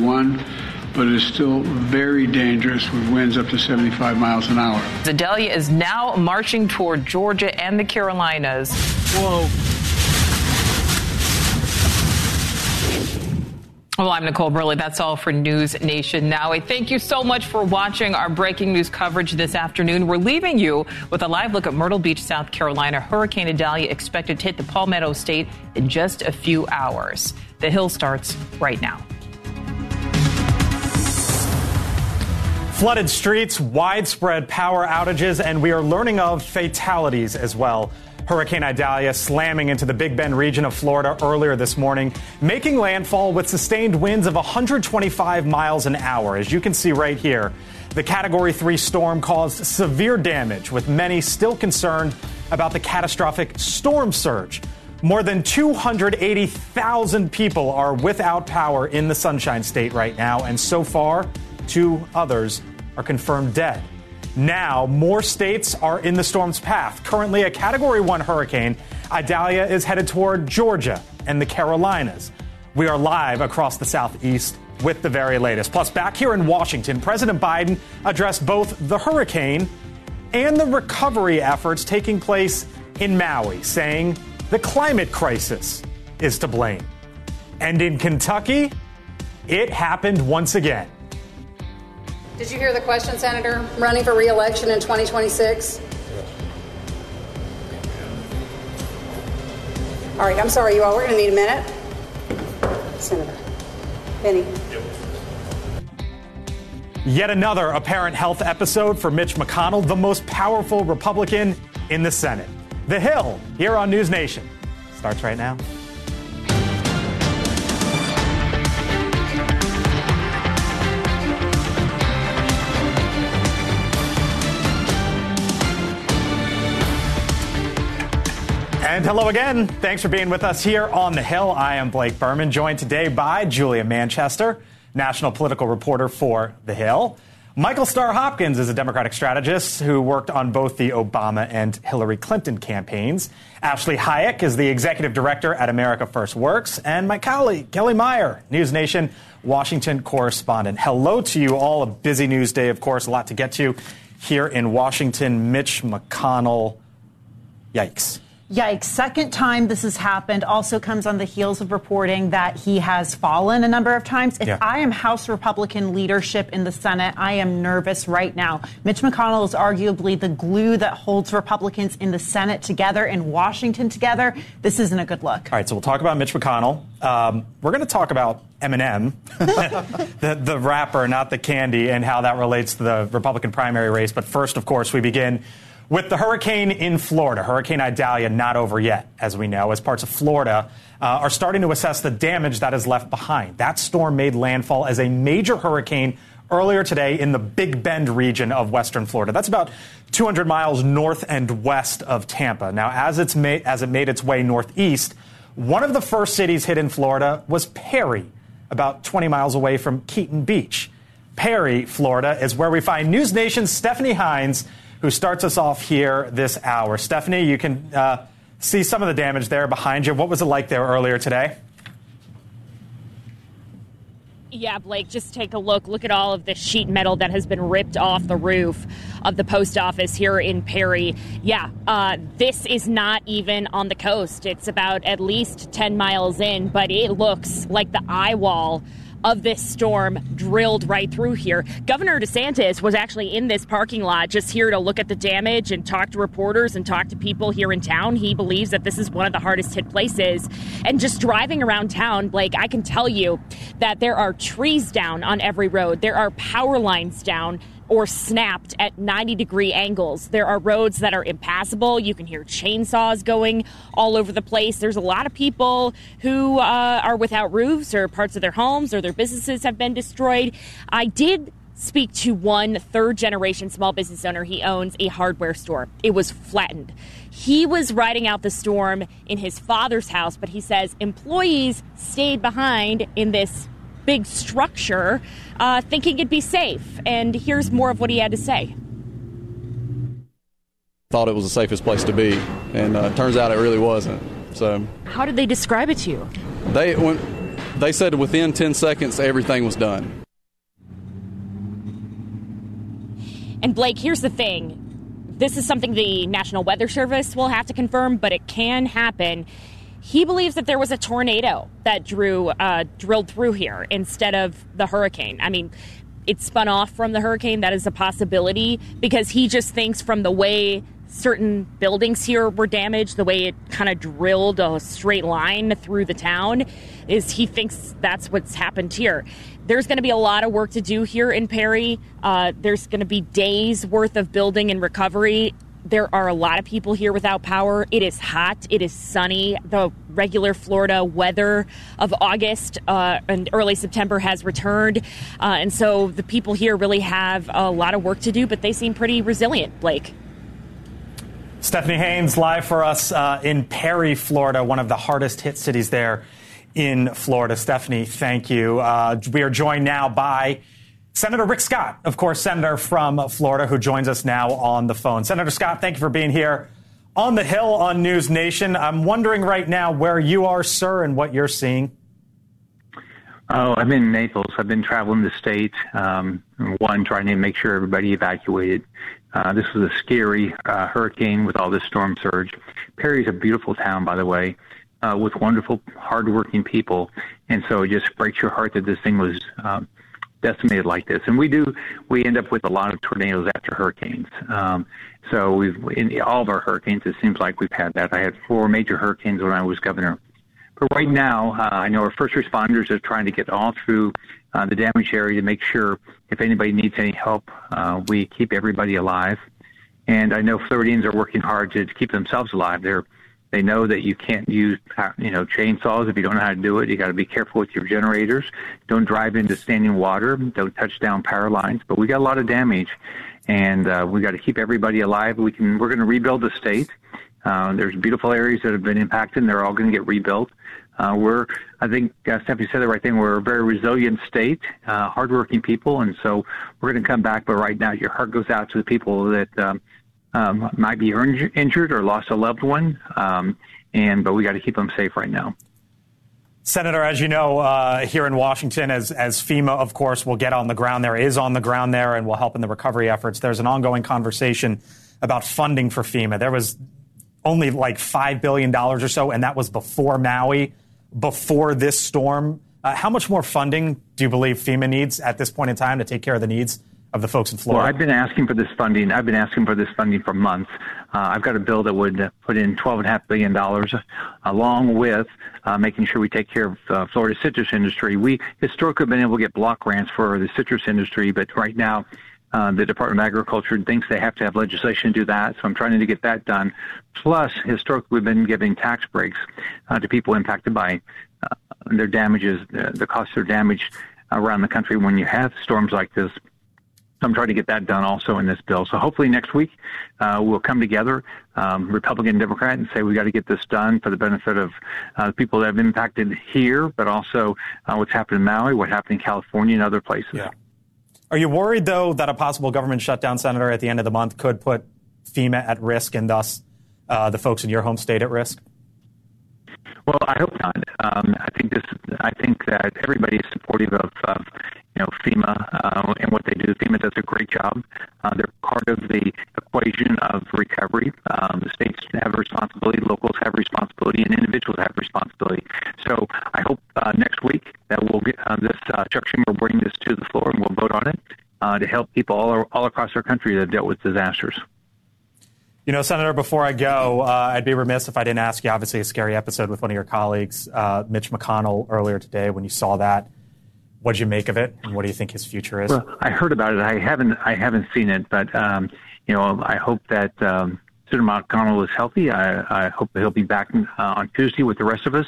One, but it is still very dangerous with winds up to 75 miles an hour. Idalia is now marching toward Georgia and the Carolinas. Whoa. Well, I'm Nicole Burley. That's all for News Nation Now. Thank you so much for watching our breaking news coverage this afternoon. We're leaving you with a live look at Myrtle Beach, South Carolina. Hurricane Idalia expected to hit the Palmetto State in just a few hours. The Hill starts right now. Flooded streets, widespread power outages, and we are learning of fatalities as well. Hurricane Idalia slamming into the Big Bend region of Florida earlier this morning, making landfall with sustained winds of 125 miles an hour. As you can see right here, the Category 3 storm caused severe damage, with many still concerned about the catastrophic storm surge. More than 280,000 people are without power in the Sunshine State right now, and so far, two others are confirmed dead. Now, more states are in the storm's path. Currently, a Category 1 hurricane, Idalia is headed toward Georgia and the Carolinas. We are live across the Southeast with the very latest. Plus, back here in Washington, President Biden addressed both the hurricane and the recovery efforts taking place in Maui, saying the climate crisis is to blame. And in Kentucky, it happened once again. Did you hear the question, Senator? Running for re-election in 2026? All right, I'm sorry, you all. We're going to need a minute. Senator Benny. Yet another apparent health episode for Mitch McConnell, the most powerful Republican in the Senate. The Hill, here on News Nation, starts right now. And hello again. Thanks for being with us here on the Hill. I am Blake Burman, joined today by Julia Manchester, national political reporter for The Hill. Michael Starr Hopkins is a Democratic strategist who worked on both the Obama and Hillary Clinton campaigns. Ashley Hayek is the executive director at America First Works. And my colleague, Kelly Meyer, News Nation Washington correspondent. Hello to you all. A busy news day, of course, a lot to get to here in Washington. Mitch McConnell, yikes. Yikes. Second time this has happened also comes on the heels of reporting that he has fallen a number of times. If Yeah. I am House Republican leadership in the Senate, I am nervous right now. Mitch McConnell is arguably the glue that holds Republicans in the Senate together, in Washington together. This isn't a good look. All right, so we'll talk about Mitch McConnell. Um, we're going to talk about Eminem, the, the rapper, not the candy, and how that relates to the Republican primary race. But first, of course, we begin with the hurricane in Florida. Hurricane Idalia not over yet, as we know, as parts of Florida uh, are starting to assess the damage that is left behind. That storm made landfall as a major hurricane earlier today in the Big Bend region of western Florida. That's about 200 miles north and west of Tampa. Now, as, it's made, as it made its way northeast, one of the first cities hit in Florida was Perry, about 20 miles away from Keaton Beach. Perry, Florida, is where we find News Nation's Stephanie Hines, who starts us off here this hour. Stephanie, you can uh, see some of the damage there behind you. What was it like there earlier today? Yeah, Blake, just take a look. Look at all of the sheet metal that has been ripped off the roof of the post office here in Perry. Yeah, uh, this is not even on the coast. It's about at least 10 miles in, but it looks like the eye wall of this storm drilled right through here. Governor DeSantis was actually in this parking lot just here to look at the damage and talk to reporters and talk to people here in town. He believes that this is one of the hardest hit places. And just driving around town, Blake, I can tell you that there are trees down on every road, there are power lines down or snapped at 90 degree angles. There are roads that are impassable. You can hear chainsaws going all over the place. There's a lot of people who uh, are without roofs or parts of their homes or their businesses have been destroyed. I did speak to one third generation small business owner. He owns a hardware store. It was flattened. He was riding out the storm in his father's house, but he says employees stayed behind in this big structure uh, thinking it'd be safe. And here's more of what he had to say. Thought it was the safest place to be, and uh, turns out it really wasn't. So, how did they describe it to you? They when they said within 10 seconds everything was done. And Blake, here's the thing. This is something the National Weather Service will have to confirm, but it can happen. He believes that there was a tornado that drew uh, drilled through here instead of the hurricane. I mean, it spun off from the hurricane. That is a possibility because he just thinks from the way certain buildings here were damaged, the way it kind of drilled a straight line through the town, is he thinks that's what's happened here. There's going to be a lot of work to do here in Perry. Uh, there's going to be days worth of building and recovery. There are a lot of people here without power. It is hot. It is sunny. The regular Florida weather of August uh, and early September has returned. Uh, and so the people here really have a lot of work to do, but they seem pretty resilient, Blake. Stephanie Haynes live for us uh, in Perry, Florida, one of the hardest hit cities there in Florida. Stephanie, thank you. Uh, we are joined now by Senator Rick Scott, of course, Senator from Florida, who joins us now on the phone. Senator Scott, thank you for being here on the Hill on News Nation. I'm wondering right now where you are, sir, and what you're seeing. Oh, I'm in Naples. I've been traveling the state, um, one, trying to make sure everybody evacuated. Uh, this was a scary uh, hurricane with all this storm surge. Perry's a beautiful town, by the way, uh, with wonderful, hardworking people, and so it just breaks your heart that this thing was um, decimated like this. And we do, we end up with a lot of tornadoes after hurricanes. Um, so we've in all of our hurricanes, it seems like we've had that. I had four major hurricanes when I was governor. But right now, uh, I know our first responders are trying to get all through uh, the damaged area to make sure if anybody needs any help, uh, we keep everybody alive. And I know Floridians are working hard to, to keep themselves alive. They're they know that you can't use you know chainsaws if you don't know how to do it. You got to be careful with your generators. Don't drive into standing water. Don't touch down power lines. But we got a lot of damage, and uh, we got to keep everybody alive. We can. We're going to rebuild the state. Uh, there's beautiful areas that have been impacted. and They're all going to get rebuilt. Uh, we're, I think uh, Stephanie said the right thing. We're a very resilient state, uh, hardworking people, and so we're going to come back. But right now, your heart goes out to the people that um, um, might be injured or lost a loved one, um, and but we got to keep them safe right now. Senator, as you know, uh, here in Washington, as, as FEMA, of course, will get on the ground there, is on the ground there, and will help in the recovery efforts. There's an ongoing conversation about funding for FEMA. There was only like $5 billion or so, and that was before Maui before this storm. Uh, how much more funding do you believe FEMA needs at this point in time to take care of the needs of the folks in Florida? Well, I've been asking for this funding. I've been asking for this funding for months. Uh, I've got a bill that would put in $12.5 billion along with uh, making sure we take care of uh, Florida's citrus industry. We historically have been able to get block grants for the citrus industry, but right now uh, the Department of Agriculture thinks they have to have legislation to do that, so I'm trying to get that done. Plus, historically, we've been giving tax breaks uh, to people impacted by uh, their damages, uh, the cost of their damage around the country when you have storms like this. So I'm trying to get that done also in this bill. So hopefully next week uh, we'll come together, um, Republican and Democrat, and say we've got to get this done for the benefit of uh, the people that have impacted here, but also uh, what's happened in Maui, what happened in California, and other places. Yeah. Are you worried, though, that a possible government shutdown, Senator, at the end of the month could put FEMA at risk and thus uh, the folks in your home state at risk? Well, I hope not. Um, I think this. I think that everybody is supportive of, of you know FEMA uh, and what they do. FEMA does a great job. Uh, they're part of the equation of recovery. Um, the states have responsibility, locals have responsibility, and individuals have responsibility. So I hope uh, next week that we'll get uh, this. Uh, Chuck Schumer will bring this to the floor and we'll vote on it uh, to help people all all across our country that have dealt with disasters. You know, Senator, before I go, uh, I'd be remiss if I didn't ask you. Obviously, a scary episode with one of your colleagues, uh, Mitch McConnell, earlier today when you saw that. What'd you make of it, and what do you think his future is? Well, I heard about it. I haven't I haven't seen it, but um, you know, I hope that um, Senator McConnell is healthy. I, I hope that he'll be back uh, on Tuesday with the rest of us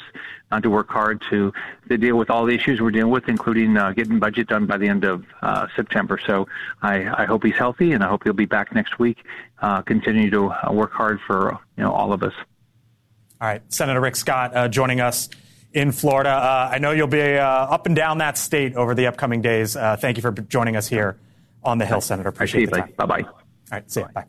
uh, to work hard to, to deal with all the issues we're dealing with, including uh, getting budget done by the end of uh, September. So I, I hope he's healthy, and I hope he'll be back next week, uh, continue to uh, work hard for you know all of us. All right, Senator Rick Scott uh, joining us in Florida. Uh, I know you'll be uh, up and down that state over the upcoming days. Uh, thank you for joining us here on the Hill, Senator. Appreciate the time. Bye bye. All right, see you. Bye.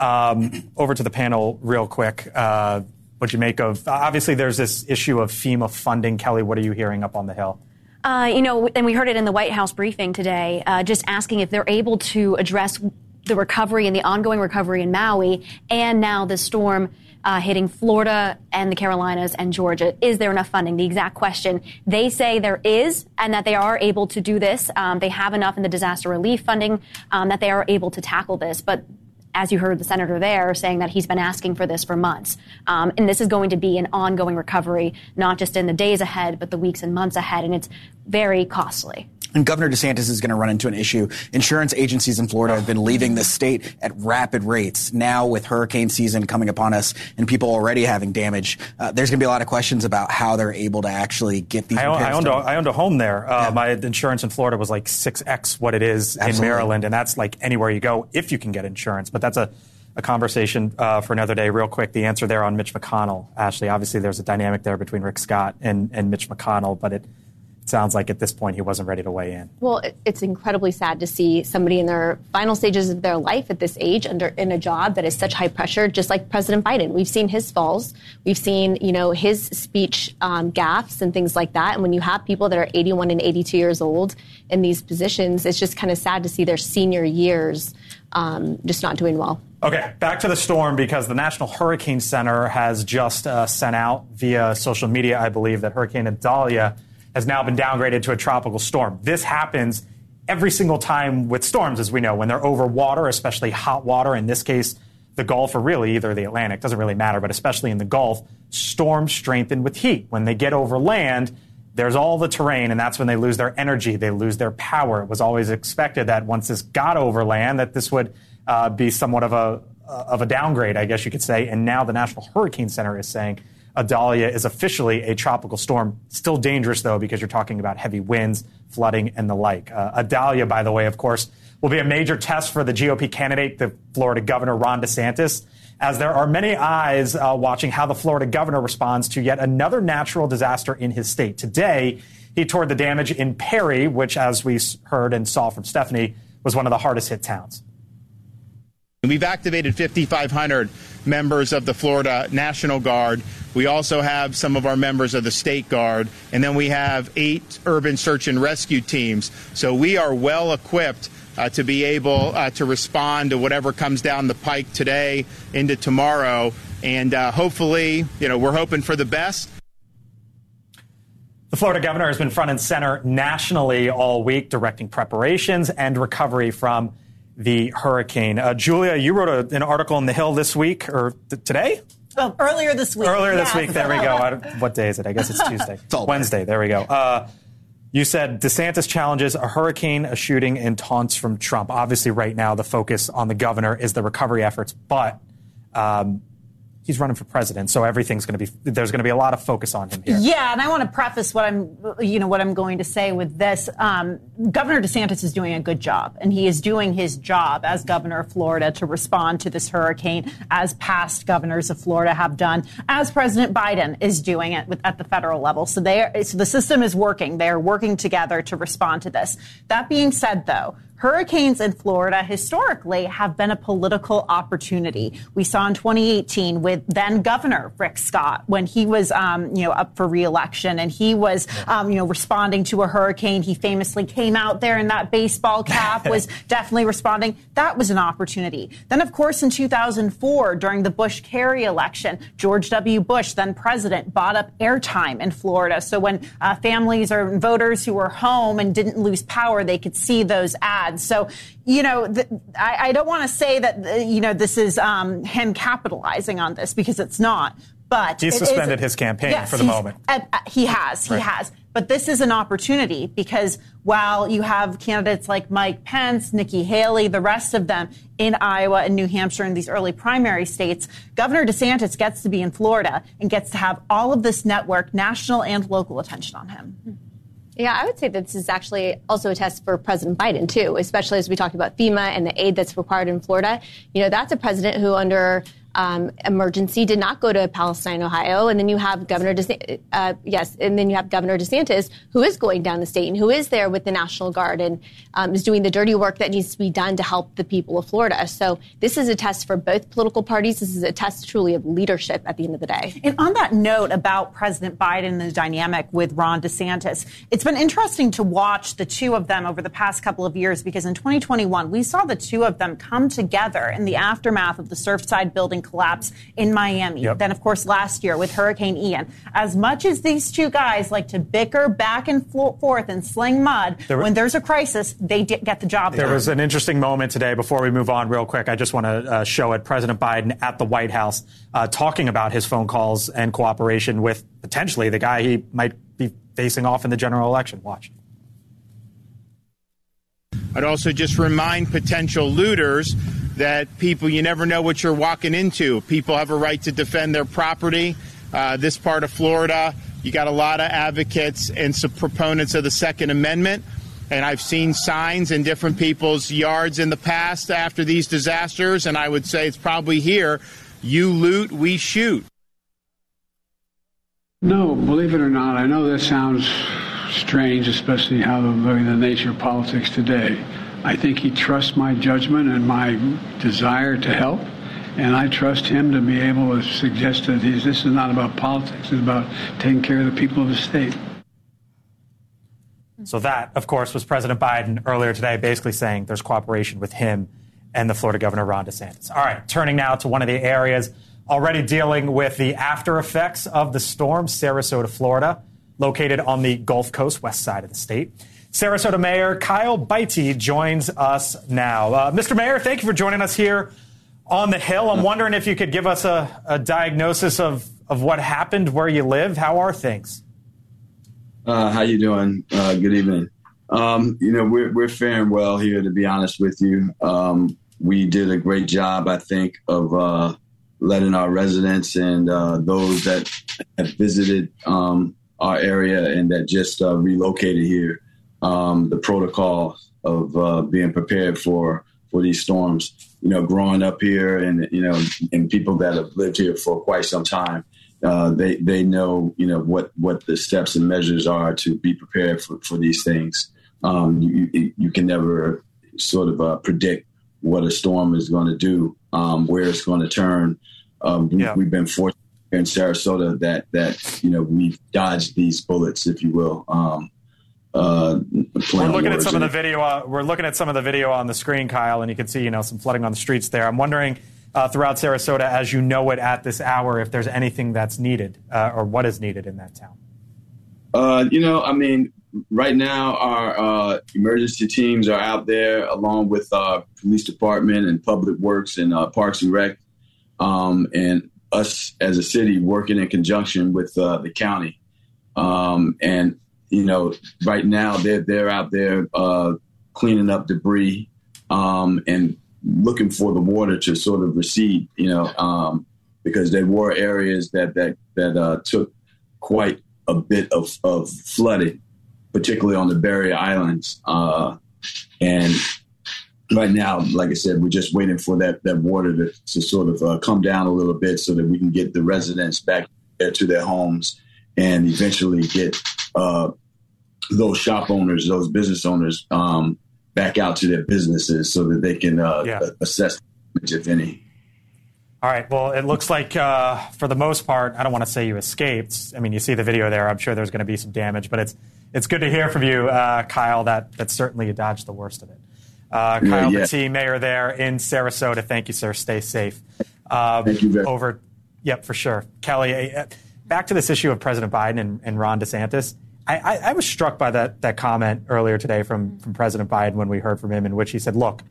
Um, over to the panel, real quick. Uh, what do you make of? Obviously, there's this issue of FEMA funding. Kelly, what are you hearing up on the Hill? Uh, you know, and we heard it in the White House briefing today, uh, just asking if they're able to address the recovery and the ongoing recovery in Maui and now the storm uh, hitting Florida and the Carolinas and Georgia. Is there enough funding? The exact question. They say there is and that they are able to do this. Um, they have enough in the disaster relief funding um, that they are able to tackle this. But as you heard the senator there saying that he's been asking for this for months. Um, and this is going to be an ongoing recovery, not just in the days ahead, but the weeks and months ahead. And it's very costly. And Governor DeSantis is going to run into an issue. Insurance agencies in Florida have been leaving the state at rapid rates. Now, with hurricane season coming upon us and people already having damage, uh, there's going to be a lot of questions about how they're able to actually get these. I, own, I owned, a, I owned a home there. Uh, Yeah. My insurance in Florida was like 6x what it is in Maryland, and that's like anywhere you go if you can get insurance. But that's a, a conversation uh, for another day. Real quick, the answer there on Mitch McConnell. Ashley, obviously there's a dynamic there between Rick Scott and, and Mitch McConnell, but it sounds like at this point he wasn't ready to weigh in. Well, it's incredibly sad to see somebody in their final stages of their life at this age under in a job that is such high pressure, just like President Biden. We've seen his falls. We've seen, you know, his speech um, gaffes and things like that. And when you have people that are 81 and 82 years old in these positions, it's just kind of sad to see their senior years um, just not doing well. Okay, back to the storm because the National Hurricane Center has just uh, sent out via social media, I believe, that Hurricane Idalia has now been downgraded to a tropical storm. This happens every single time with storms, as we know, when they're over water, especially hot water. In this case, the Gulf or really either the Atlantic, doesn't really matter, but especially in the Gulf, storms strengthen with heat. When they get over land, there's all the terrain, and that's when they lose their energy, they lose their power. It was always expected that once this got over land, that this would uh, be somewhat of a of a downgrade, I guess you could say. And now the National Hurricane Center is saying Idalia is officially a tropical storm. Still dangerous though, because you're talking about heavy winds, flooding, and the like. Uh, Idalia, by the way, of course, will be a major test for the GOP candidate, the Florida Governor Ron DeSantis as there are many eyes uh, watching how the Florida governor responds to yet another natural disaster in his state. Today, he toured the damage in Perry, which, as we heard and saw from Stephanie, was one of the hardest hit towns. We've activated 5,500 members of the Florida National Guard. We also have some of our members of the State Guard, and then we have eight urban search and rescue teams. So we are well equipped uh, to be able uh, to respond to whatever comes down the pike today into tomorrow. And uh, hopefully, you know, we're hoping for the best. The Florida governor has been front and center nationally all week, directing preparations and recovery from the hurricane. Uh, Julia, you wrote a, an article in The Hill this week, or th- today? Well, earlier this week. Earlier this week. There we go. I what day is it? I guess it's Tuesday. Wednesday. There we go. Uh, you said DeSantis challenges a hurricane, a shooting, and taunts from Trump. Obviously, right now the focus on the governor is the recovery efforts, but um, he's running for president, so everything's going to be there's going to be a lot of focus on him here. Yeah, and I want to preface what I'm, you know, what I'm going to say with this. Um, governor DeSantis is doing a good job, and he is doing his job as governor of Florida to respond to this hurricane, as past governors of Florida have done, as President Biden is doing it with, at the federal level. So they, are, so the system is working. They are working together to respond to this. That being said, though. Hurricanes in Florida historically have been a political opportunity. We saw in 2018 with then Governor Rick Scott when he was, um, you know, up for reelection and he was, um, you know, responding to a hurricane. He famously came out there in that baseball cap, was definitely responding. That was an opportunity. Then, of course, in 2004 during the Bush Kerry election, George W. Bush, then president, bought up airtime in Florida. So when uh, families or voters who were home and didn't lose power, they could see those ads. So, you know, th- I, I don't want to say that, uh, you know, this is um, him capitalizing on this because it's not. But He's it is- suspended his campaign Yes, for the moment. uh, uh, he has. He Right. has. But this is an opportunity because while you have candidates like Mike Pence, Nikki Haley, the rest of them in Iowa and New Hampshire in these early primary states, Governor DeSantis gets to be in Florida and gets to have all of this network, national and local attention on him. Yeah, I would say that this is actually also a test for President Biden, too, especially as we talked about FEMA and the aid that's required in Florida. You know, that's a president who, under um, emergency did not go to Palestine, Ohio, and then you have Governor DeSantis, uh, yes, and then you have Governor DeSantis who is going down the state and who is there with the National Guard and um, is doing the dirty work that needs to be done to help the people of Florida. So this is a test for both political parties. This is a test truly of leadership at the end of the day. And on that note about President Biden and the dynamic with Ron DeSantis, it's been interesting to watch the two of them over the past couple of years because in 2021 we saw the two of them come together in the aftermath of the Surfside building collapse in Miami. Yep. Then, of course, last year with Hurricane Ian. As much as these two guys like to bicker back and forth and sling mud, there, when there's a crisis, they get the job there done. was an interesting moment today. Before we move on, real quick, I just want to uh, show it. President Biden at the White House uh, talking about his phone calls and cooperation with potentially the guy he might be facing off in the general election. Watch. I'd also just remind potential looters that people, you never know what you're walking into. People have a right to defend their property. Uh, this part of Florida, you got a lot of advocates and some proponents of the Second Amendment. And I've seen signs in different people's yards in the past after these disasters, and I would say it's probably here you loot, we shoot. No, believe it or not, I know that sounds strange, especially how the, the nature of politics today. I think he trusts my judgment and my desire to help. And I trust him to be able to suggest that this is not about politics, it's about taking care of the people of the state. So, that, of course, was President Biden earlier today basically saying there's cooperation with him and the Florida Governor Ron DeSantis. All right, turning now to one of the areas already dealing with the after effects of the storm, Sarasota, Florida, located on the Gulf Coast, west side of the state. Sarasota Mayor Kyle Battie joins us now. Uh, Mr. Mayor, thank you for joining us here on the Hill. I'm wondering if you could give us a, a diagnosis of, of what happened where you live. How are things? Uh, how you doing? Uh, good evening. Um, you know, we're, we're faring well here, to be honest with you. Um, we did a great job, I think, of uh, letting our residents and uh, those that have visited um, our area and that just uh, relocated here um, the protocol of uh, being prepared for for these storms. You know, growing up here and you know, and people that have lived here for quite some time, uh, they they know you know what what the steps and measures are to be prepared for, for these things. Um, you you can never sort of uh, predict what a storm is going to do, um, where it's going to turn. Um, yeah. We've been fortunate in Sarasota that that you know we've dodged these bullets, if you will. Um, uh, we're looking at some of the video. Uh, we're looking at some of the video on the screen, Kyle, and you can see you know some flooding on the streets there. I'm wondering uh, throughout Sarasota, as you know it at this hour, if there's anything that's needed uh, or what is needed in that town. Uh, you know, I mean, right now our uh, emergency teams are out there along with our police department and public works and parks and rec, um, and us as a city working in conjunction with the county. Um, and you know, right now they're they're out there uh, cleaning up debris um, and looking for the water to sort of recede. You know, um, because there were areas that that that uh, took quite a bit of, of flooding, particularly on the barrier islands. Uh, and right now, like I said, we're just waiting for that that water to, to sort of uh, come down a little bit so that we can get the residents back to their homes and eventually get uh, those shop owners, those business owners, um, back out to their businesses so that they can uh, yeah. assess if any. All right. Well, it looks like uh, for the most part, I don't want to say you escaped. I mean, you see the video there. I'm sure there's going to be some damage, but it's it's good to hear from you, uh, Kyle. That that certainly you dodged the worst of it. Uh, Kyle yeah, yeah. mayor there in Sarasota. Thank you, sir. Stay safe. Um, Thank you very over. Yep, for sure. Kelly, uh, back to this issue of President Biden and, and Ron DeSantis. I, I, was struck by that that comment earlier today from from President Biden when we heard from him, in which he said, "Look,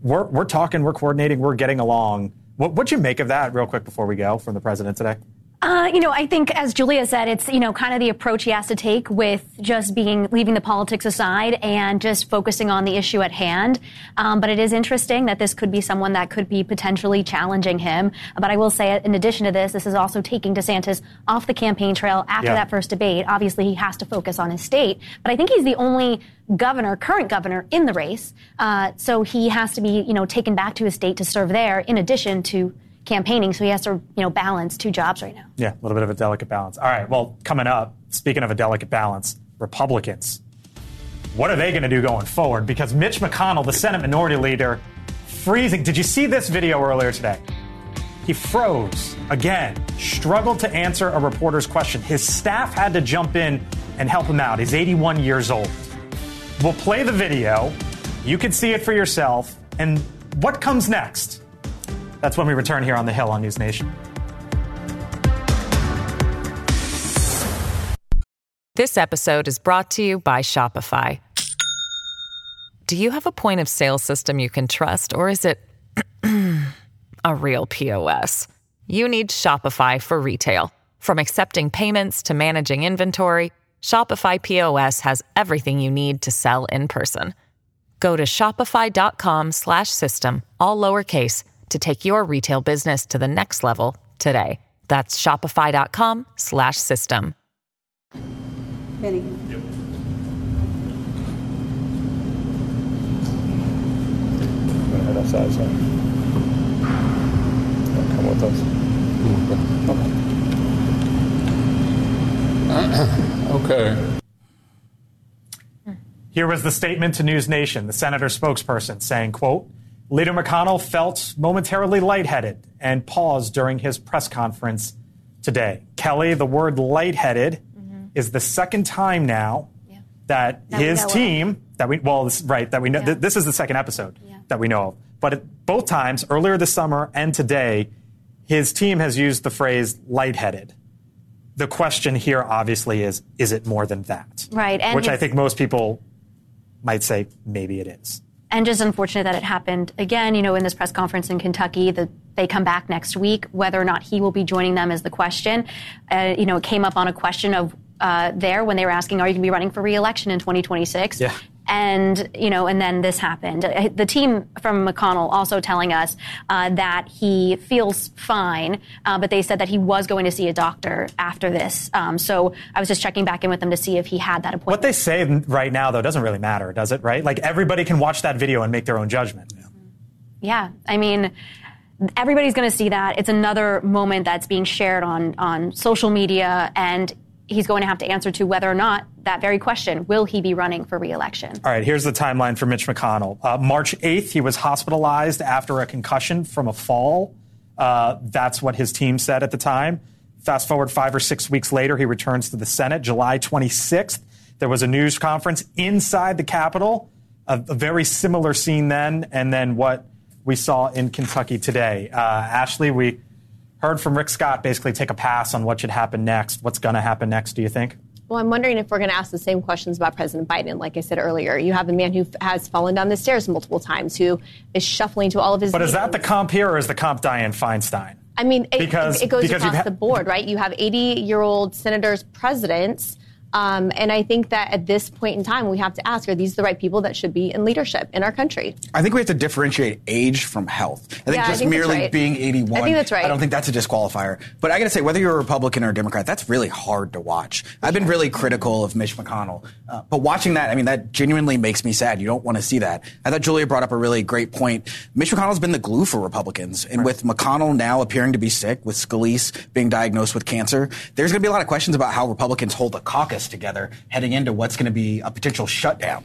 we're we're talking, we're coordinating, we're getting along." What would you make of that, real quick, before we go, from the president today? Uh, you know, I think as Julia said, it's you know kind of the approach he has to take with just being leaving the politics aside and just focusing on the issue at hand. Um, but it is interesting that this could be someone that could be potentially challenging him. But I will say, in addition to this, this is also taking DeSantis off the campaign trail after Yeah. that first debate. Obviously, he has to focus on his state, but I think he's the only governor, current governor, in the race. Uh, so he has to be you know taken back to his state to serve there, in addition to campaigning. So he has to you know balance two jobs right now. Yeah, a little bit of a delicate balance. All right, well, coming up, speaking of a delicate balance, Republicans. What are they going to do going forward? Because Mitch McConnell, the Senate Minority Leader, freezing. Did you see this video earlier today? He froze again, struggled to answer a reporter's question. His staff had to jump in and help him out. He's 81 years old. We'll play the video. You can see it for yourself. And what comes next? That's when we return here on the Hill on News Nation. This episode is brought to you by Shopify. Do you have a point of sale system you can trust, or is it a real POS? You need Shopify for retail. From accepting payments to managing inventory, Shopify POS has everything you need to sell in person. Go to shopify.com slash system, all lowercase, to take your retail business to the next level today. That's shopify.com slash system. Benny. Head outside, so. Come with us. Okay. Here was the statement to News Nation, the senator spokesperson saying, quote, Leader McConnell felt momentarily lightheaded and paused during his press conference today. Kelly, the word lightheaded mm-hmm. is the second time now that, That we his know of. team, that we, well, this- right, that we know, th- this is the second episode that we know of. But it, both times, earlier this summer and today, his team has used the phrase lightheaded. The question here, obviously, is is it more than that? Right, and Which I think most people might say maybe it is. And just unfortunate that it happened again, you know, in this press conference in Kentucky, that they come back next week. Whether or not he will be joining them is the question. Uh, you know, it came up on a question of uh, there when they were asking, are you going to be running for reelection in 2026? Yeah. And, you know, and then this happened. The team from McConnell also telling us uh, that he feels fine, uh, but they said that he was going to see a doctor after this. Um, so I was just checking back in with them to see if he had that appointment. What they say right now, though, doesn't really matter, does it? Right? Like everybody can watch that video and make their own judgment. Yeah, I mean, everybody's going to see that. It's another moment that's being shared on on social media, and he's going to have to answer to whether or not that very question: Will he be running for reelection? All right, here's the timeline for Mitch McConnell. Uh, March 8th, he was hospitalized after a concussion from a fall. Uh, that's what his team said at the time. Fast forward five or six weeks later, he returns to the Senate. July 26th, there was a news conference inside the Capitol. A, a very similar scene then, and then what we saw in Kentucky today. Uh, Ashley, we heard from Rick Scott basically take a pass on what should happen next. What's going to happen next, do you think? Well, I'm wondering if we're going to ask the same questions about President Biden. Like I said earlier, you have a man who f- has fallen down the stairs multiple times, who is shuffling to all of his. But is that the comp here, or is the comp Dianne Feinstein? I mean, it, Because- it, it goes because across ha- the board, right? You have 80 year old senators, presidents. Um, and I think that at this point in time, we have to ask: Are these the right people that should be in leadership in our country? I think we have to differentiate age from health. I think Yeah, I just think that's merely right. being 81. I think that's right. I don't think that's a disqualifier. But I got to say, whether you're a Republican or a Democrat, that's really hard to watch. I've been really critical of Mitch McConnell. Uh, but watching that, I mean, that genuinely makes me sad. You don't want to see that. I thought Julia brought up a really great point. Mitch McConnell's been the glue for Republicans. And with McConnell now appearing to be sick, with Scalise being diagnosed with cancer, there's going to be a lot of questions about how Republicans hold a caucus together heading into what's going to be a potential shutdown.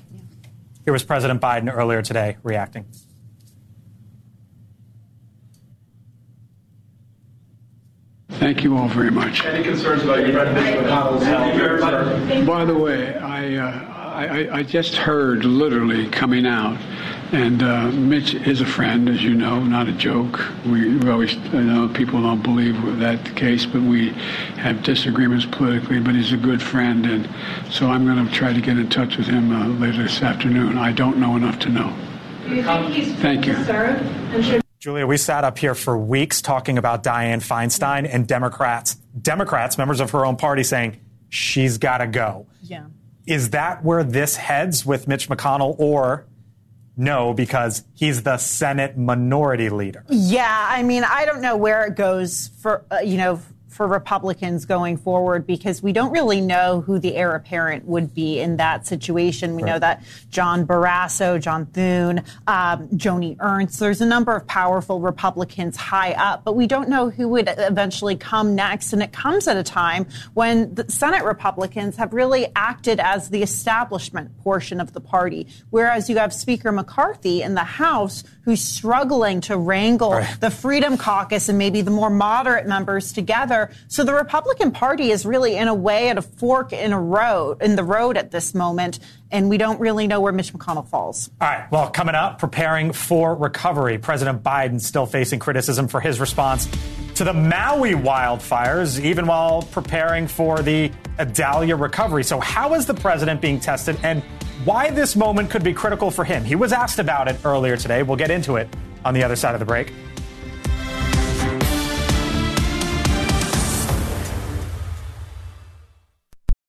Here was President Biden earlier today reacting. Thank you all very much. Any concerns about your friend Mitch McConnell's health? By the way, I, uh, I, I- I just heard literally coming out, and uh, Mitch is a friend, as you know, not a joke. We, we always, I know people don't believe that case, but we have disagreements politically, but he's a good friend, and so I'm going to try to get in touch with him uh, later this afternoon. I don't know enough to know. You Thank you. to serve? And should Julia, we sat up here for weeks talking about Dianne Feinstein and Democrats Democrats, members of her own party, saying she's got to go. Yeah. Is that where this heads with Mitch McConnell, or no, because he's the Senate minority leader? Yeah, I mean, I don't know where it goes for, uh, you know, for Republicans going forward because we don't really know who the heir apparent would be in that situation. We right. know that John Barrasso, John Thune, um, Joni Ernst, there's a number of powerful Republicans high up, but we don't know who would eventually come next. And it comes at a time when the Senate Republicans have really acted as the establishment portion of the party, whereas you have Speaker McCarthy in the House who's struggling to wrangle right. the Freedom Caucus and maybe the more moderate members together. So the Republican Party is really, in a way, at a fork in a road in the road at this moment, and we don't really know where Mitch McConnell falls. All right. Well, coming up, preparing for recovery. President Biden still facing criticism for his response to the Maui wildfires, even while preparing for the Idalia recovery. So, how is the president being tested, and why this moment could be critical for him. He was asked about it earlier today. We'll get into it on the other side of the break.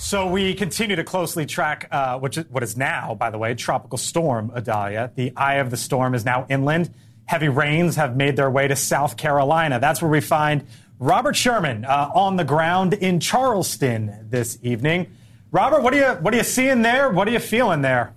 So we continue to closely track uh, which is, what is now, by the way, Tropical Storm Idalia. The eye of the storm is now inland. Heavy rains have made their way to South Carolina. That's where we find Robert Sherman uh, on the ground in Charleston this evening. Robert, what are you what are you seeing there? What are you feeling there?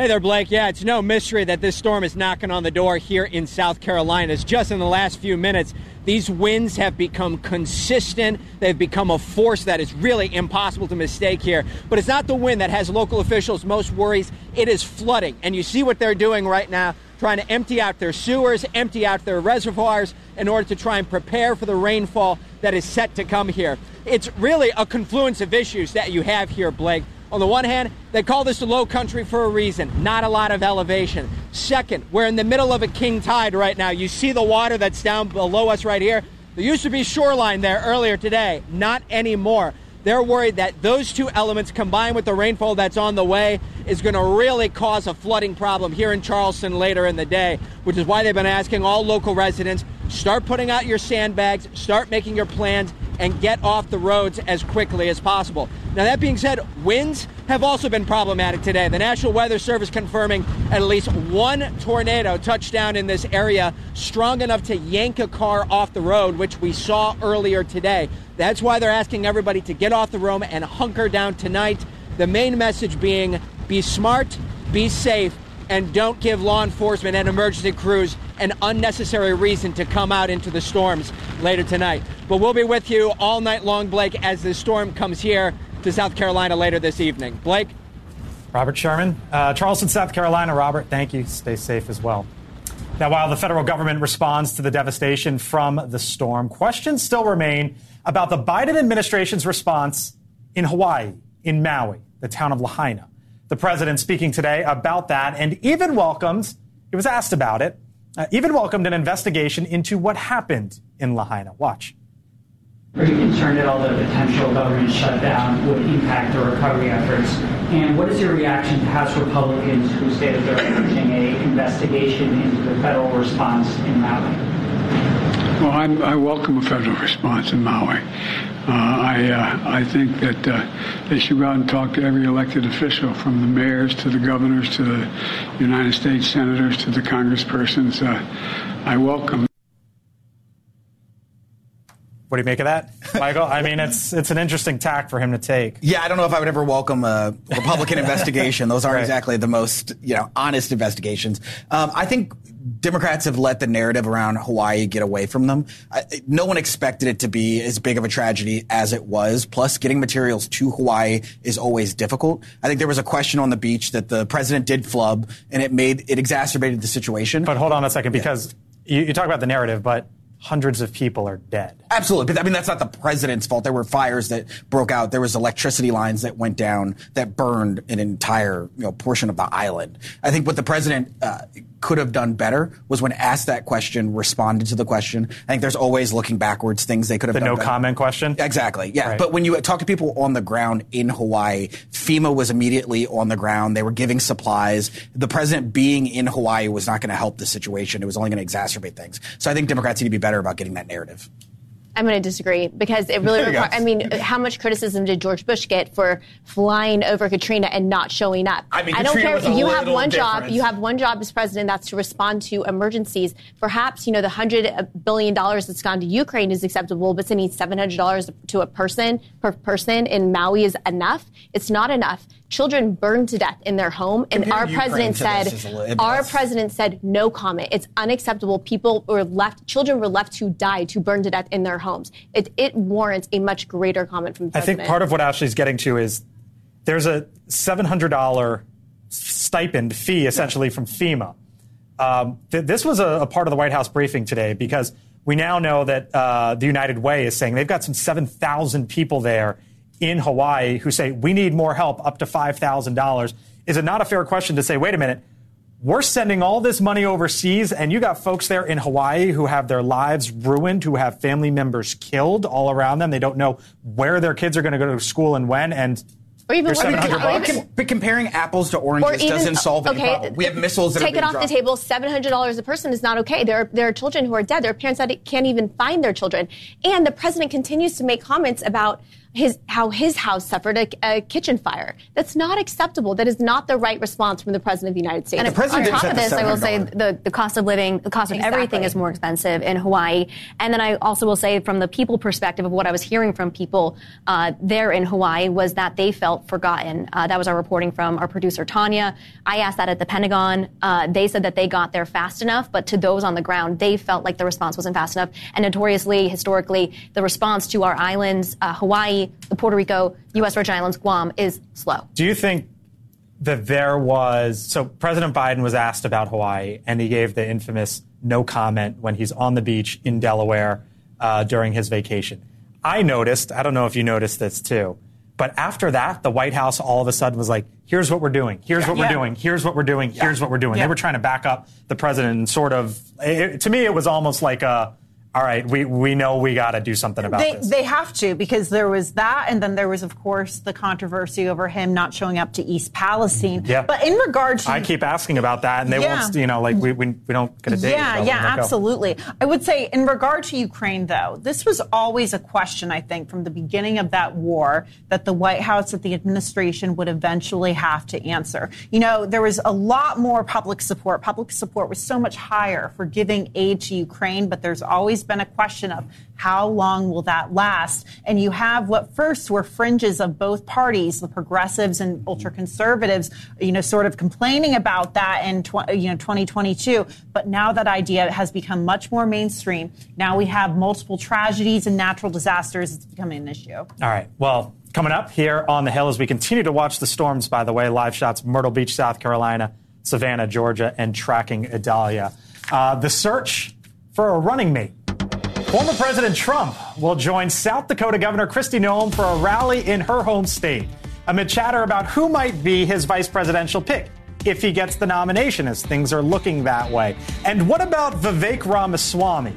Hey there, Blake. Yeah, it's no mystery that this storm is knocking on the door here in South Carolina. It's just in the last few minutes, these winds have become consistent. They've become a force that is really impossible to mistake here. But it's not the wind that has local officials most worries. It is flooding. And you see what they're doing right now trying to empty out their sewers, empty out their reservoirs in order to try and prepare for the rainfall that is set to come here. It's really a confluence of issues that you have here, Blake. On the one hand, they call this the low country for a reason, not a lot of elevation. Second, we're in the middle of a king tide right now. You see the water that's down below us right here. There used to be shoreline there earlier today, not anymore. They're worried that those two elements combined with the rainfall that's on the way is going to really cause a flooding problem here in Charleston later in the day, which is why they've been asking all local residents start putting out your sandbags, start making your plans, and get off the roads as quickly as possible. Now, that being said, winds have also been problematic today. The National Weather Service confirming at least one tornado touched down in this area, strong enough to yank a car off the road, which we saw earlier today. That's why they're asking everybody to get off the road and hunker down tonight. The main message being be smart, be safe, and don't give law enforcement and emergency crews an unnecessary reason to come out into the storms later tonight. But we'll be with you all night long, Blake, as the storm comes here to South Carolina later this evening. Blake? Robert Sherman, uh, Charleston, South Carolina. Robert, thank you. Stay safe as well. Now, while the federal government responds to the devastation from the storm, questions still remain about the Biden administration's response in Hawaii, in Maui, the town of Lahaina. The president speaking today about that and even welcomed, he was asked about it, uh, even welcomed an investigation into what happened in Lahaina. Watch. Are you concerned at all that a potential government shutdown would impact the recovery efforts? And what is your reaction to House Republicans who say that they're urging a investigation into the federal response in Maui? Well, I'm, i welcome a federal response in Maui. Uh, I, uh, I think that uh, they should go out and talk to every elected official, from the mayors to the governors to the United States senators to the congresspersons. Uh, I welcome. What do you make of that, Michael? I mean, it's it's an interesting tack for him to take. Yeah, I don't know if I would ever welcome a Republican investigation. Those aren't right. exactly the most you know honest investigations. Um, I think Democrats have let the narrative around Hawaii get away from them. I, no one expected it to be as big of a tragedy as it was. Plus, getting materials to Hawaii is always difficult. I think there was a question on the beach that the president did flub, and it made it exacerbated the situation. But hold on a second, because. Yeah you, you talk about the narrative, but hundreds of people are dead. Absolutely. But I mean, that's not the president's fault. There were fires that broke out. There was electricity lines that went down that burned an entire you know, portion of the island. I think what the president uh, could have done better was when asked that question, responded to the question. I think there's always looking backwards things they could have The done. no better. comment question? Exactly. Yeah. Right. But when you talk to people on the ground in Hawaii, FEMA was immediately on the ground. They were giving supplies. The president being in Hawaii was not going to help the situation. It was only going to exacerbate things. So I think Democrats need to be better about getting that narrative. I'm going to disagree because it really requires. I mean, how much criticism did George Bush get for flying over Katrina and not showing up? I mean, I don't Katrina care. You have one job. You have one job as president. That's to respond to emergencies. Perhaps you know the hundred uh, billion dollars that's gone to Ukraine is acceptable, but sending seven hundred dollars to a person per person in Maui is enough. It's not enough. Children burned to death in their home, and Compare our Ukraine president said, this is a li- I mean, our that's- president said no comment. It's unacceptable. People were left, children were left to die, to burn to death in their homes. It, it warrants a much greater comment from the I think part of what Ashley's getting to is there's a $700 stipend fee essentially from FEMA. Um, th- this was a, a part of the White House briefing today because we now know that uh, the United Way is saying they've got some 7,000 people there in Hawaii who say we need more help up to $5,000. Is it not a fair question to say, wait a minute, we're sending all this money overseas, and you got folks there in Hawaii who have their lives ruined, who have family members killed all around them. They don't know where their kids are going to go to school and when. And Or even here's what- 700 or bucks. even- But comparing apples to oranges doesn't solve any okay, problem. We have missiles that take are it off dropped. the table. Seven hundred dollars a person is not okay. There are there are children who are dead. There are parents that can't even find their children, and the president continues to make comments about his how his house suffered a, a kitchen fire. That's not acceptable. That is not the right response from the president of the United States. And on top of this, I will say the, the cost of living, the cost of everything is more expensive in Hawaii. And then I also will say, from the people perspective of what I was hearing from people uh, there in Hawaii, was that they felt forgotten. Uh, that was our reporting from our producer Tanya. I asked that at the Pentagon. Uh, they said that they got there fast enough, but to those on the ground, they felt like the response wasn't fast enough. And notoriously, historically, the response to our islands, Hawaii, Puerto Rico, U.S. Virgin Islands, Guam, is slow. Do you think that there was so President Biden was asked about Hawaii and he gave the infamous no comment when he's on the beach in Delaware uh, during his vacation. I noticed, I don't know if you noticed this too, but after that, the White House all of a sudden was like, here's what we're doing, here's what we're Yeah. doing, here's what we're doing, here's what we're doing. Yeah. They were trying to back up the president and sort of, it, to me, it was almost like a, all right, we, we know we got to do something about They, this. they have to because there was that, and then there was, of course, the controversy over him not showing up to East Palestine. Yeah. But in regard to I keep asking about that, and they Yeah. won't. You know, like we, we, we don't get a date. Yeah, yeah, they go. absolutely. I would say, in regard to Ukraine, though, this was always a question, I think, from the beginning of that war that the White House, that the administration would eventually have to answer. You know, there was a lot more public support. Public support was so much higher for giving aid to Ukraine, but there's always been a question of how long will that last? And you have what first were fringes of both parties, the progressives and ultra conservatives, you know, sort of complaining about that in tw- you know 2022. But now that idea has become much more mainstream. Now we have multiple tragedies and natural disasters. It's becoming an issue. All right. Well, coming up here on the Hill as we continue to watch the storms, by the way, live shots Myrtle Beach, South Carolina, Savannah, Georgia, and tracking Idalia. Uh, the search for a running mate. Former President Trump will join South Dakota Governor Kristi Noem for a rally in her home state amid chatter about who might be his vice presidential pick if he gets the nomination, as things are looking that way. And what about Vivek Ramaswamy?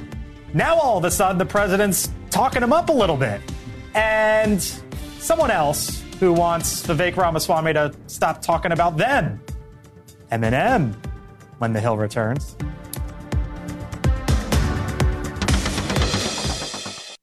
Now all of a sudden, the president's talking him up a little bit. And someone else who wants Vivek Ramaswamy to stop talking about them. Eminem when the Hill returns.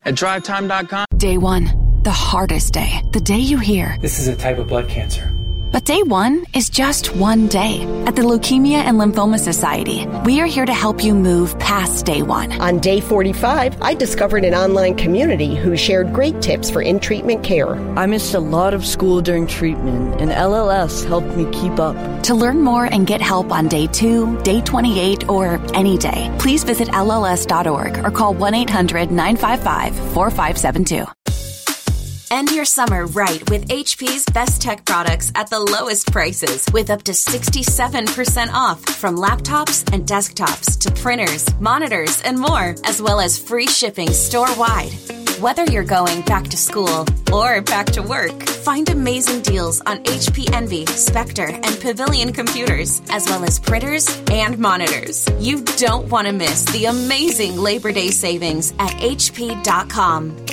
At drivetime.com. Day one, the hardest day. The day you hear. This is a type of blood cancer. But day one is just one day. At the Leukemia and Lymphoma Society, we are here to help you move past day one. On day 45, I discovered an online community who shared great tips for in treatment care. I missed a lot of school during treatment, and LLS helped me keep up. To learn more and get help on day two, day 28, or any day, please visit LLS.org or call 1 800 955 4572. End your summer right with HP's best tech products at the lowest prices with up to 67% off from laptops and desktops to printers, monitors, and more, as well as free shipping store wide. Whether you're going back to school or back to work, find amazing deals on HP Envy, Spectre, and Pavilion computers, as well as printers and monitors. You don't want to miss the amazing Labor Day savings at HP.com.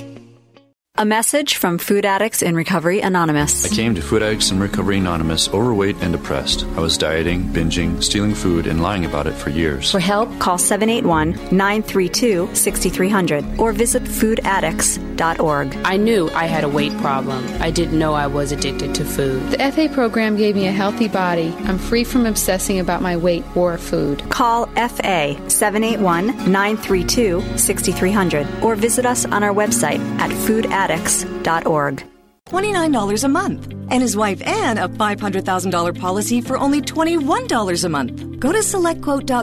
A message from Food Addicts in Recovery Anonymous. I came to Food Addicts in Recovery Anonymous overweight and depressed. I was dieting, binging, stealing food, and lying about it for years. For help, call 781 932 6300 or visit foodaddicts.org. I knew I had a weight problem. I didn't know I was addicted to food. The FA program gave me a healthy body. I'm free from obsessing about my weight or food. Call FA 781 932 6300 or visit us on our website at foodaddicts.org. $29 a month. And his wife Anne a $500,000 policy for only $21 a month. Go to selectquote.com.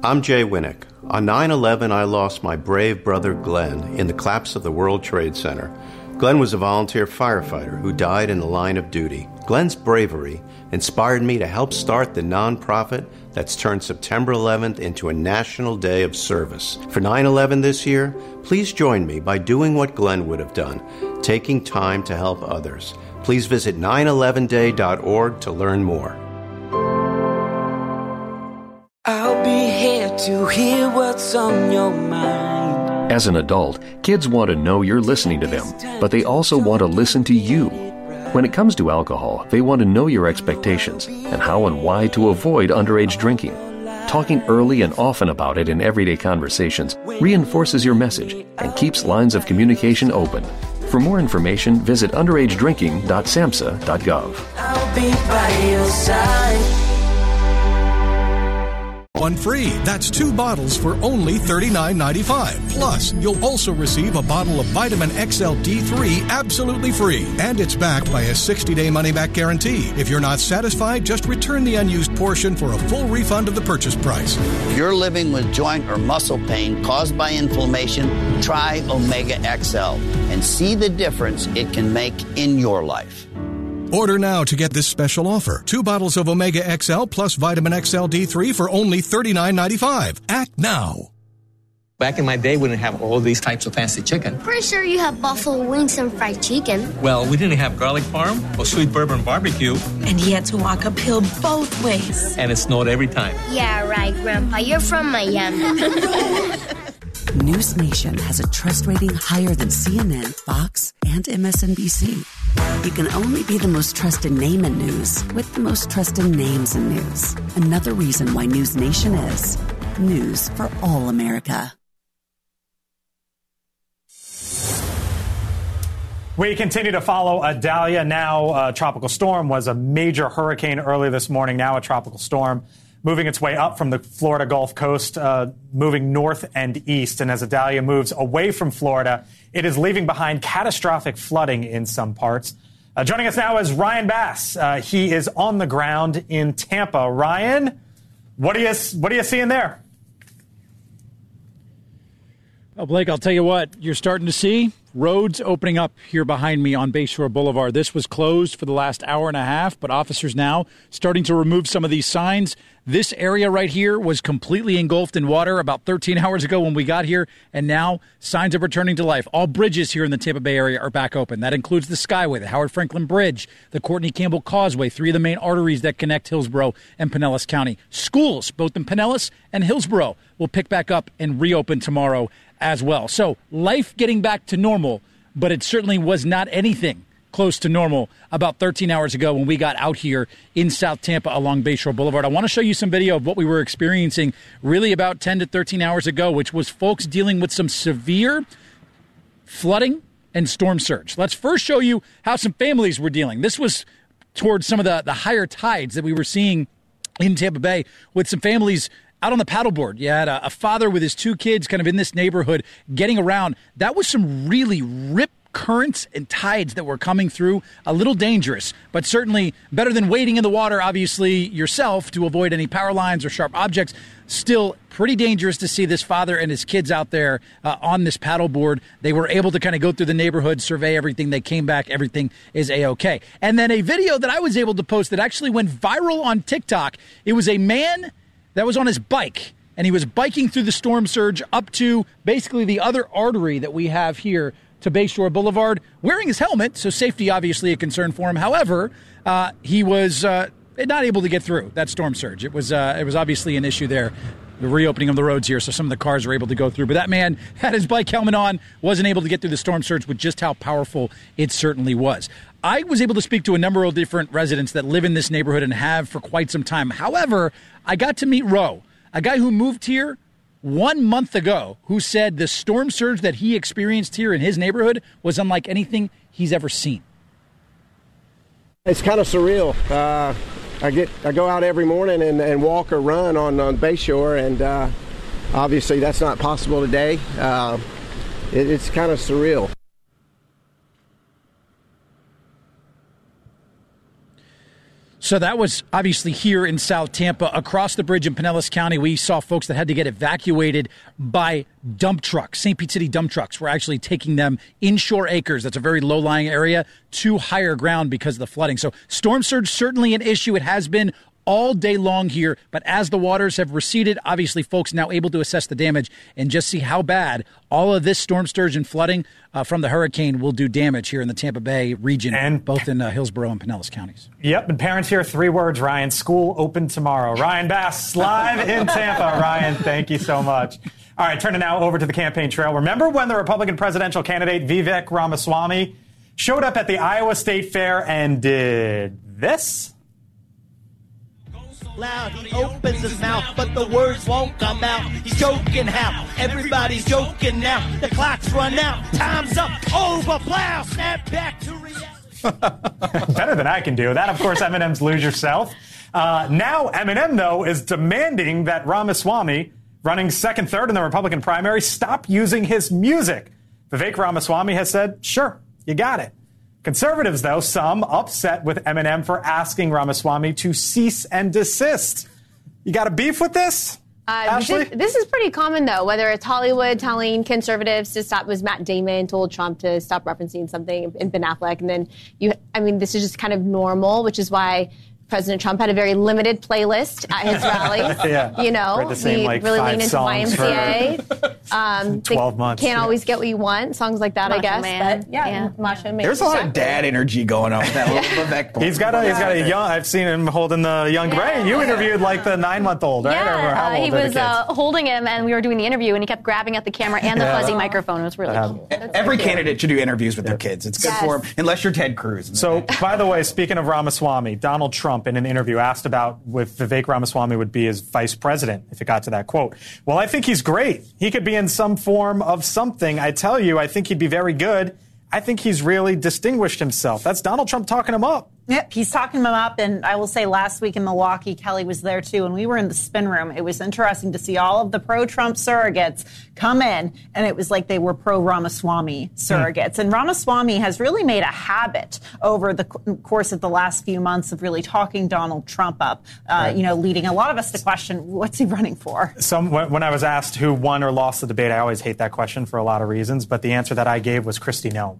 I'm Jay Winuk. On 9 11, I lost my brave brother Glenn in the collapse of the World Trade Center. Glenn was a volunteer firefighter who died in the line of duty. Glenn's bravery inspired me to help start the nonprofit that's turned September 11th into a national day of service. For 9 11 this year, please join me by doing what Glenn would have done, taking time to help others. Please visit 911day.org to learn more. To hear what's on your mind. As an adult, kids want to know you're listening to them, but they also want to listen to you. When it comes to alcohol, they want to know your expectations and how and why to avoid underage drinking. Talking early and often about it in everyday conversations reinforces your message and keeps lines of communication open. For more information, visit underagedrinking.samhsa.gov. One free. That's two bottles for only $39.95. Plus, you'll also receive a bottle of Vitamin XL D3 absolutely free. And it's backed by a 60 day money back guarantee. If you're not satisfied, just return the unused portion for a full refund of the purchase price. If you're living with joint or muscle pain caused by inflammation, try Omega XL and see the difference it can make in your life. Order now to get this special offer. Two bottles of Omega XL plus Vitamin XL D3 for only $39.95. Act now. Back in my day, we didn't have all these types of fancy chicken. Pretty sure you have buffalo wings and fried chicken. Well, we didn't have garlic parm or sweet bourbon barbecue. And he had to walk uphill both ways. And it snowed every time. Yeah, right, Grandpa. You're from Miami. News Nation has a trust rating higher than CNN, Fox, and MSNBC. You can only be the most trusted name in news with the most trusted names in news. Another reason why News Nation is news for all America. We continue to follow Idalia. Now, a tropical storm was a major hurricane earlier this morning. Now, a tropical storm moving its way up from the Florida Gulf Coast, uh, moving north and east. And as Idalia moves away from Florida, it is leaving behind catastrophic flooding in some parts. Uh, joining us now is Ryan Bass. Uh, he is on the ground in Tampa. Ryan, what are you what are you seeing there? Well, Blake, I'll tell you what, you're starting to see roads opening up here behind me on Bayshore Boulevard. This was closed for the last hour and a half, but officers now starting to remove some of these signs. This area right here was completely engulfed in water about 13 hours ago when we got here, and now signs of returning to life. All bridges here in the Tampa Bay area are back open. That includes the Skyway, the Howard Frankland Bridge, the Courtney Campbell Causeway, three of the main arteries that connect Hillsborough and Pinellas County. Schools, both in Pinellas and Hillsborough, will pick back up and reopen tomorrow as well. So life getting back to normal, but it certainly was not anything close to normal about 13 hours ago when we got out here in South Tampa along Bayshore Boulevard. I want to show you some video of what we were experiencing really about 10 to 13 hours ago, which was folks dealing with some severe flooding and storm surge. Let's first show you how some families were dealing. This was towards some of the, the higher tides that we were seeing in Tampa Bay with some families out on the paddleboard. You had a, a, father with his two kids kind of in this neighborhood getting around. That was some really rip currents and tides that were coming through. A little dangerous, but certainly better than wading in the water, obviously, yourself to avoid any power lines or sharp objects. Still pretty dangerous to see this father and his kids out there uh, on this paddleboard. They were able to kind of go through the neighborhood, survey everything. They came back, everything is a okay. And then a video that I was able to post that actually went viral on TikTok. It was a man that was on his bike and he was biking through the storm surge up to basically the other artery that we have here to Bayshore Boulevard, wearing his helmet, so safety obviously a concern for him. However, uh, he was uh, not able to get through that storm surge. It was uh, it was obviously an issue there. The reopening of the roads here, so some of the cars were able to go through. But that man had his bike helmet on, wasn't able to get through the storm surge with just how powerful it certainly was. I was able to speak to a number of different residents that live in this neighborhood and have for quite some time. However, I got to meet Roe, a guy who moved here one month ago who said the storm surge that he experienced here in his neighborhood was unlike anything he's ever seen. It's kind of surreal. Uh, I get I go out every morning and, and walk or run on on Bayshore, and uh, obviously that's not possible today. Uh, it, it's kind of surreal. So that was obviously here in South Tampa. Across the bridge in Pinellas County, we saw folks that had to get evacuated by dump trucks. St. Pete City dump trucks were actually taking them in Shore Acres. That's a very low lying area to higher ground because of the flooding. So storm surge certainly an issue. It has been all day long here. But as the waters have receded, obviously, folks now able to assess the damage and just see how bad all of this storm surge and flooding uh, from the hurricane will do damage here in the Tampa Bay region, and both in uh, Hillsborough and Pinellas counties. Yep, and parents here, three words, Ryan. School open tomorrow. Ryan Bass, live in Tampa. Ryan, thank you so much. All right, turning now over to the campaign trail. Remember when the Republican presidential candidate Vivek Ramaswamy showed up at the Iowa State Fair and did this? Loud. He opens his mouth, but the words won't come out. He's joking how everybody's joking now. The clock's run out. Time's up. Over. Plow. Snap back to reality. Better than I can do. That, of course, Eminem's Lose Yourself. Uh, now, Eminem, though, is demanding that Ramaswamy, running second, third in the Republican primary, stop using his music. Vivek Ramaswamy has said, sure, you got it. Conservatives, though, some upset with Eminem for asking Ramaswamy to cease and desist. You got a beef with this? Uh, this, this, is pretty common, though, whether it's Hollywood telling conservatives to stop, was Matt Damon told Trump to stop referencing something in Ben Affleck. And then you, I mean, this is just kind of normal, which is why President Trump had a very limited playlist at his rallies. yeah. You know, he like really lean into YMCA. Um, Twelve months. Can't yeah. always get what you want. Songs like that, Macho I guess. Man. But yeah, yeah. Macho Man. There's a lot of dad energy going on with that little Vivek. He's got a he's got a young. I've seen him holding the young. Yeah. Right. You interviewed like the nine month old, right? Yeah. Uh, he was uh, holding him, and we were doing the interview, and he kept grabbing at the camera and the fuzzy microphone. It was really um, cool. Every candidate should do interviews with their kids. It's good yes. for them, unless you're Ted Cruz. So, by the way, speaking of Ramaswamy, Donald Trump in an interview asked asked about if Vivek Ramaswamy would be his vice president if it got to that quote. Well, I think he's great. He could be in some form of something. I tell you, I think he'd be very good. I think he's really distinguished himself. That's Donald Trump talking him up. Yep, he's talking him up. And I will say last week in Milwaukee, Kelly was there too. And we were in the spin room. It was interesting to see all of the pro Trump surrogates come in. And it was like they were pro Ramaswamy surrogates. Hmm. And Ramaswamy has really made a habit over the course of the last few months of really talking Donald Trump up, uh, right. you know, leading a lot of us to question what's he running for? Some, when I was asked who won or lost the debate, I always hate that question for a lot of reasons. But the answer that I gave was Kristi Noem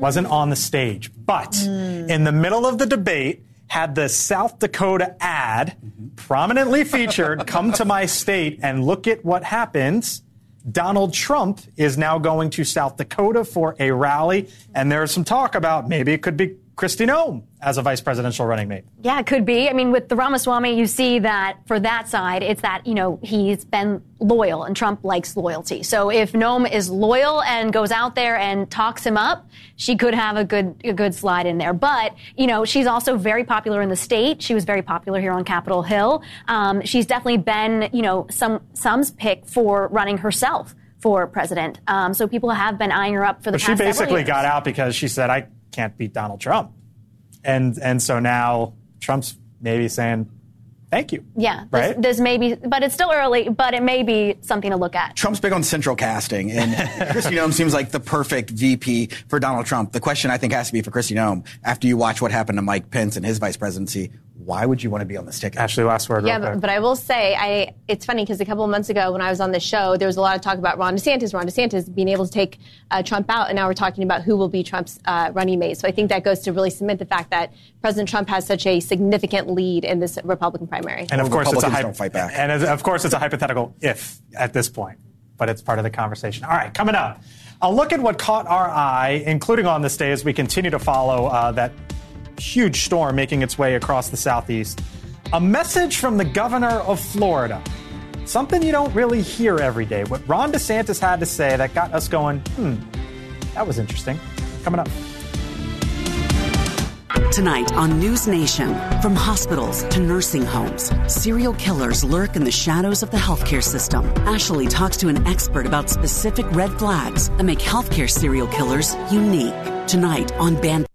wasn't on the stage, but mm. in the middle of the debate, had the South Dakota ad mm-hmm. prominently featured come to my state and look at what happens. Donald Trump is now going to South Dakota for a rally, and there's some talk about maybe it could be Kristi Noem as a vice presidential running mate. Yeah, it could be. I mean, with the Ramaswamy, you see that for that side, it's that, you know, he's been loyal and Trump likes loyalty. So if Noem is loyal and goes out there and talks him up, she could have a good, a good slide in there. But, you know, she's also very popular in the state. She was very popular here on Capitol Hill. Um, she's definitely been, you know, some, some's pick for running herself for president. Um, so people have been eyeing her up for the But she past several basically got out because she said, I can't beat Donald Trump. And, and so now Trump's maybe saying, thank you. Yeah, this, Right? this may be, but it's still early, but it may be something to look at. Trump's big on central casting, and Kristi Noem seems like the perfect VP for Donald Trump. The question I think has to be for Kristi Noem, after you watch what happened to Mike Pence and his vice presidency, why would you want to be on this ticket? Ashley, last word. Yeah, but, but I will say, I it's funny because a couple of months ago when I was on the show, there was a lot of talk about Ron DeSantis, Ron DeSantis being able to take uh, Trump out, and now we're talking about who will be Trump's uh, running mate. So I think that goes to really cement the fact that President Trump has such a significant lead in this Republican primary. And of course, it's a Republicans hy- don't fight back. And of course, it's a hypothetical if at this point, but it's part of the conversation. All right, coming up, a look at what caught our eye, including on this day as we continue to follow uh, that huge storm making its way across the southeast. A message from the governor of Florida. Something you don't really hear every day. What Ron DeSantis had to say that got us going, hmm, that was interesting. Coming up. Tonight on News Nation, from hospitals to nursing homes, serial killers lurk in the shadows of the healthcare system. Ashley talks to an expert about specific red flags that make healthcare serial killers unique. Tonight on Band.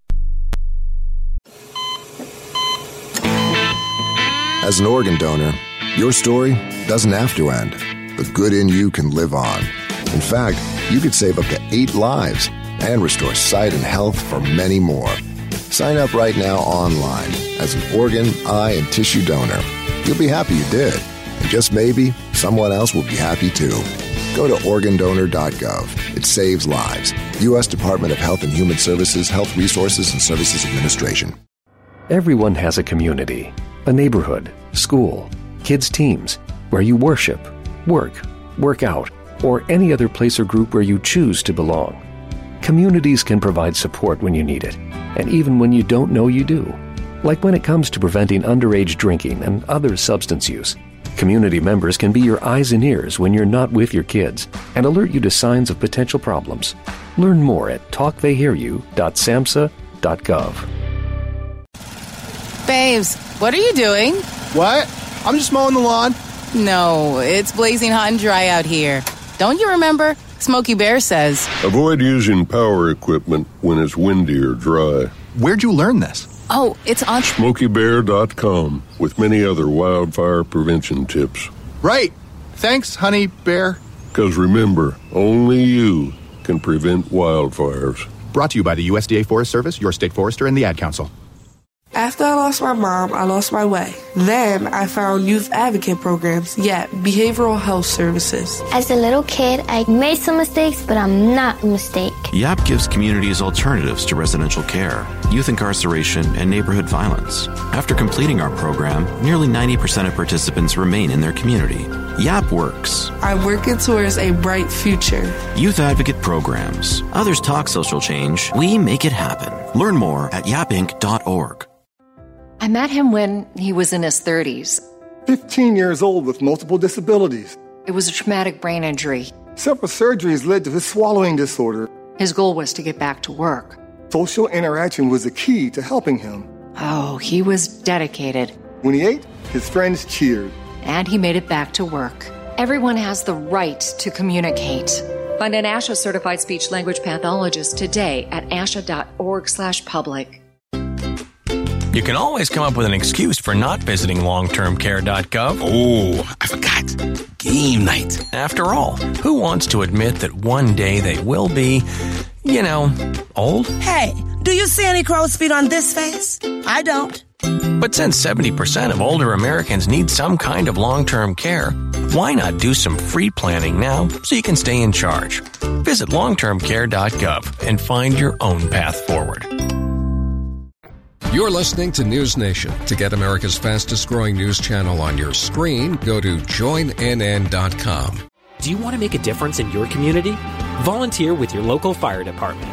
As an organ donor, your story doesn't have to end. The good in you can live on. In fact, you could save up to eight lives and restore sight and health for many more. Sign up right now online as an organ, eye, and tissue donor. You'll be happy you did. And just maybe, someone else will be happy too. Go to organdonor.gov. It saves lives. U.S. Department of Health and Human Services, Health Resources and Services Administration. Everyone has a community, a neighborhood, school, kids' teams, where you worship, work, work out, or any other place or group where you choose to belong. Communities can provide support when you need it, and even when you don't know you do. Like when it comes to preventing underage drinking and other substance use. Community members can be your eyes and ears when you're not with your kids and alert you to signs of potential problems. Learn more at talktheyhearyou.samhsa.gov. Babes, what are you doing? What? I'm just mowing the lawn. No, it's blazing hot and dry out here. Don't you remember? Smokey Bear says. Avoid using power equipment when it's windy or dry. Where'd you learn this? Oh, it's on. SmokeyBear.com with many other wildfire prevention tips. Right. Thanks, honey bear. Because remember, only you can prevent wildfires. Brought to you by the USDA Forest Service, your state forester, and the Ad Council. After I lost my mom, I lost my way. Then I found youth advocate programs, yet behavioral health services. As a little kid, I made some mistakes, but I'm not a mistake. YAP gives communities alternatives to residential care, youth incarceration, and neighborhood violence. After completing our program, nearly 90% of participants remain in their community. YAP works. I'm working towards a bright future. Youth Advocate Programs. Others talk social change. We make it happen. Learn more at yapinc.org. I met him when he was in his 30s. 15 years old with multiple disabilities. It was a traumatic brain injury. Several surgeries led to his swallowing disorder. His goal was to get back to work. Social interaction was the key to helping him. Oh, he was dedicated. When he ate, his friends cheered. And he made it back to work. Everyone has the right to communicate. Find an ASHA certified speech language pathologist today at asha.org/public. You can always come up with an excuse for not visiting longtermcare.gov. Oh, I forgot. Game night. After all, who wants to admit that one day they will be, you know, old? Hey, do you see any crow's feet on this face? I don't. But since 70% of older Americans need some kind of long term care, why not do some free planning now so you can stay in charge? Visit longtermcare.gov and find your own path forward. You're listening to News Nation. To get America's fastest growing news channel on your screen, go to joinnn.com. Do you want to make a difference in your community? Volunteer with your local fire department.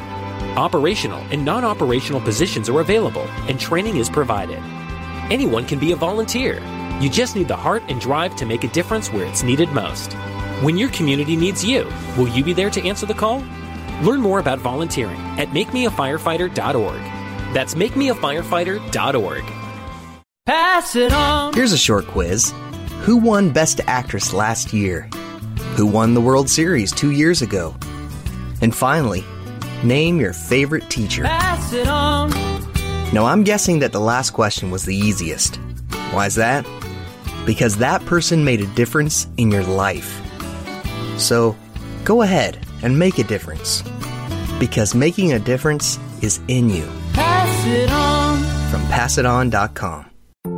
Operational and non operational positions are available, and training is provided. Anyone can be a volunteer. You just need the heart and drive to make a difference where it's needed most. When your community needs you, will you be there to answer the call? Learn more about volunteering at makemeafirefighter.org. That's makemeafirefighter.org. Pass it on. Here's a short quiz Who won Best Actress last year? Who won the World Series two years ago? And finally, name your favorite teacher. Pass it on. Now, I'm guessing that the last question was the easiest. Why is that? Because that person made a difference in your life. So, go ahead and make a difference. Because making a difference is in you. Pass it on. From passiton.com.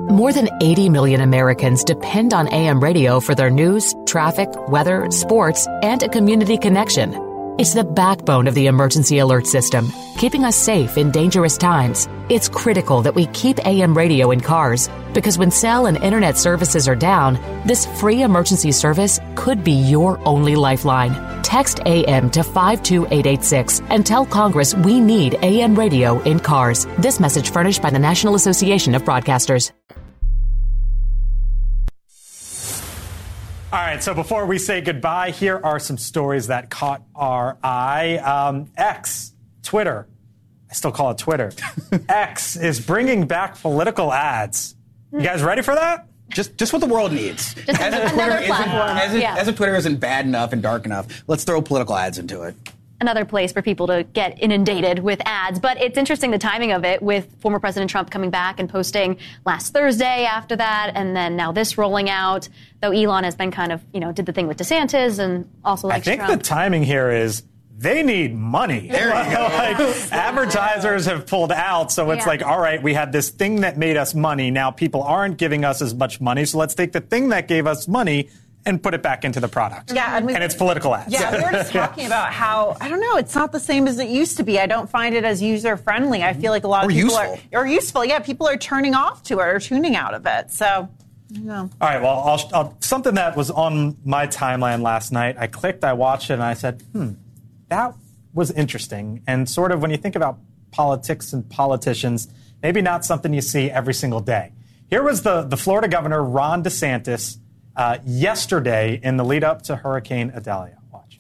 More than 80 million Americans depend on AM radio for their news, traffic, weather, sports, and a community connection. It's the backbone of the emergency alert system, keeping us safe in dangerous times. It's critical that we keep AM radio in cars because when cell and internet services are down, this free emergency service could be your only lifeline. Text AM to 52886 and tell Congress we need AM radio in cars. This message furnished by the National Association of Broadcasters. All right, so before we say goodbye, here are some stories that caught our eye. Um, X, Twitter, I still call it Twitter. X is bringing back political ads. You guys ready for that? Just, just what the world needs. Just as, if another Twitter isn't, platform. as, if, Yeah. as if Twitter isn't bad enough and dark enough, let's throw political ads into it. Another place for people to get inundated with ads. But it's interesting the timing of it with former President Trump coming back and posting last Thursday after that, and then now this rolling out. Though Elon has been kind of, you know, did the thing with DeSantis and also like I think Trump. the timing here is they need money. There you go. like, advertisers have pulled out, so it's Yeah. like, all right, we had this thing that made us money. Now people aren't giving us as much money, so let's take the thing that gave us money and put it back into the product. Yeah, and we- and it's political ads. Yeah, we were just talking about how I don't know. It's not the same as it used to be. I don't find it as user friendly. I feel like a lot of Or people useful. are or useful. Yeah, people are turning off to it or tuning out of it. So, no. All right. Well, I'll, I'll, something that was on my timeline last night. I clicked, I watched it, and I said, "Hmm, that was interesting." And sort of when you think about politics and politicians, maybe not something you see every single day. Here was the the Florida governor Ron DeSantis uh, yesterday in the lead up to Hurricane Idalia. Watch.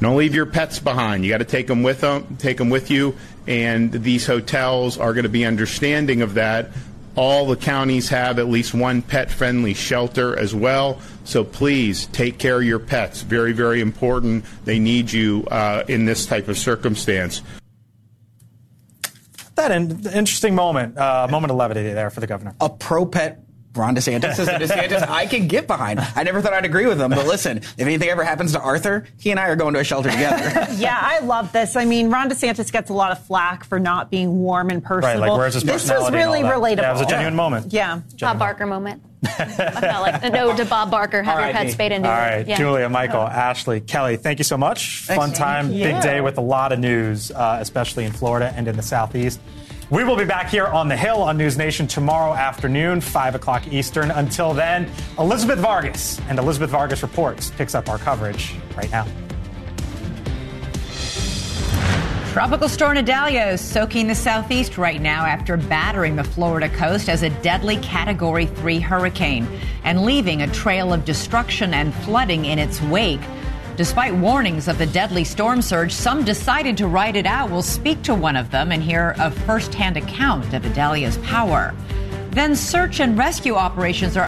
Don't leave your pets behind. You got to take them with them, take them with you, and these hotels are going to be understanding of that. All the counties have at least one pet-friendly shelter as well. So please take care of your pets. Very, very important. They need you uh, in this type of circumstance. That in, interesting moment, uh, moment of levity there for the governor. A pro pet Ron DeSantis is a DeSantis I can get behind. I never thought I'd agree with him, but listen, if anything ever happens to Arthur, he and I are going to a shelter together. yeah, I love this. I mean, Ron DeSantis gets a lot of flack for not being warm and personable. like, where's his this was personality and really all that? relatable. Yeah, it was a genuine moment. Yeah. Bob Barker moment. I felt like an ode to Bob Barker. Have your R.I.P. pet spayed and neutered. right, Yeah. Julia, Michael, Ashley, Kelly, thank you so much. Fun time, Yeah. big day with a lot of news, uh, especially in Florida and in the Southeast. We will be back here on the Hill on News Nation tomorrow afternoon, 5 o'clock Eastern. Until then, Elizabeth Vargas and Elizabeth Vargas Reports picks up our coverage right now. Tropical storm Idalia is soaking the southeast right now after battering the Florida coast as a deadly Category 3 hurricane and leaving a trail of destruction and flooding in its wake. Despite warnings of the deadly storm surge, some decided to ride it out. We'll speak to one of them and hear a firsthand account of Idalia's power. Then search and rescue operations are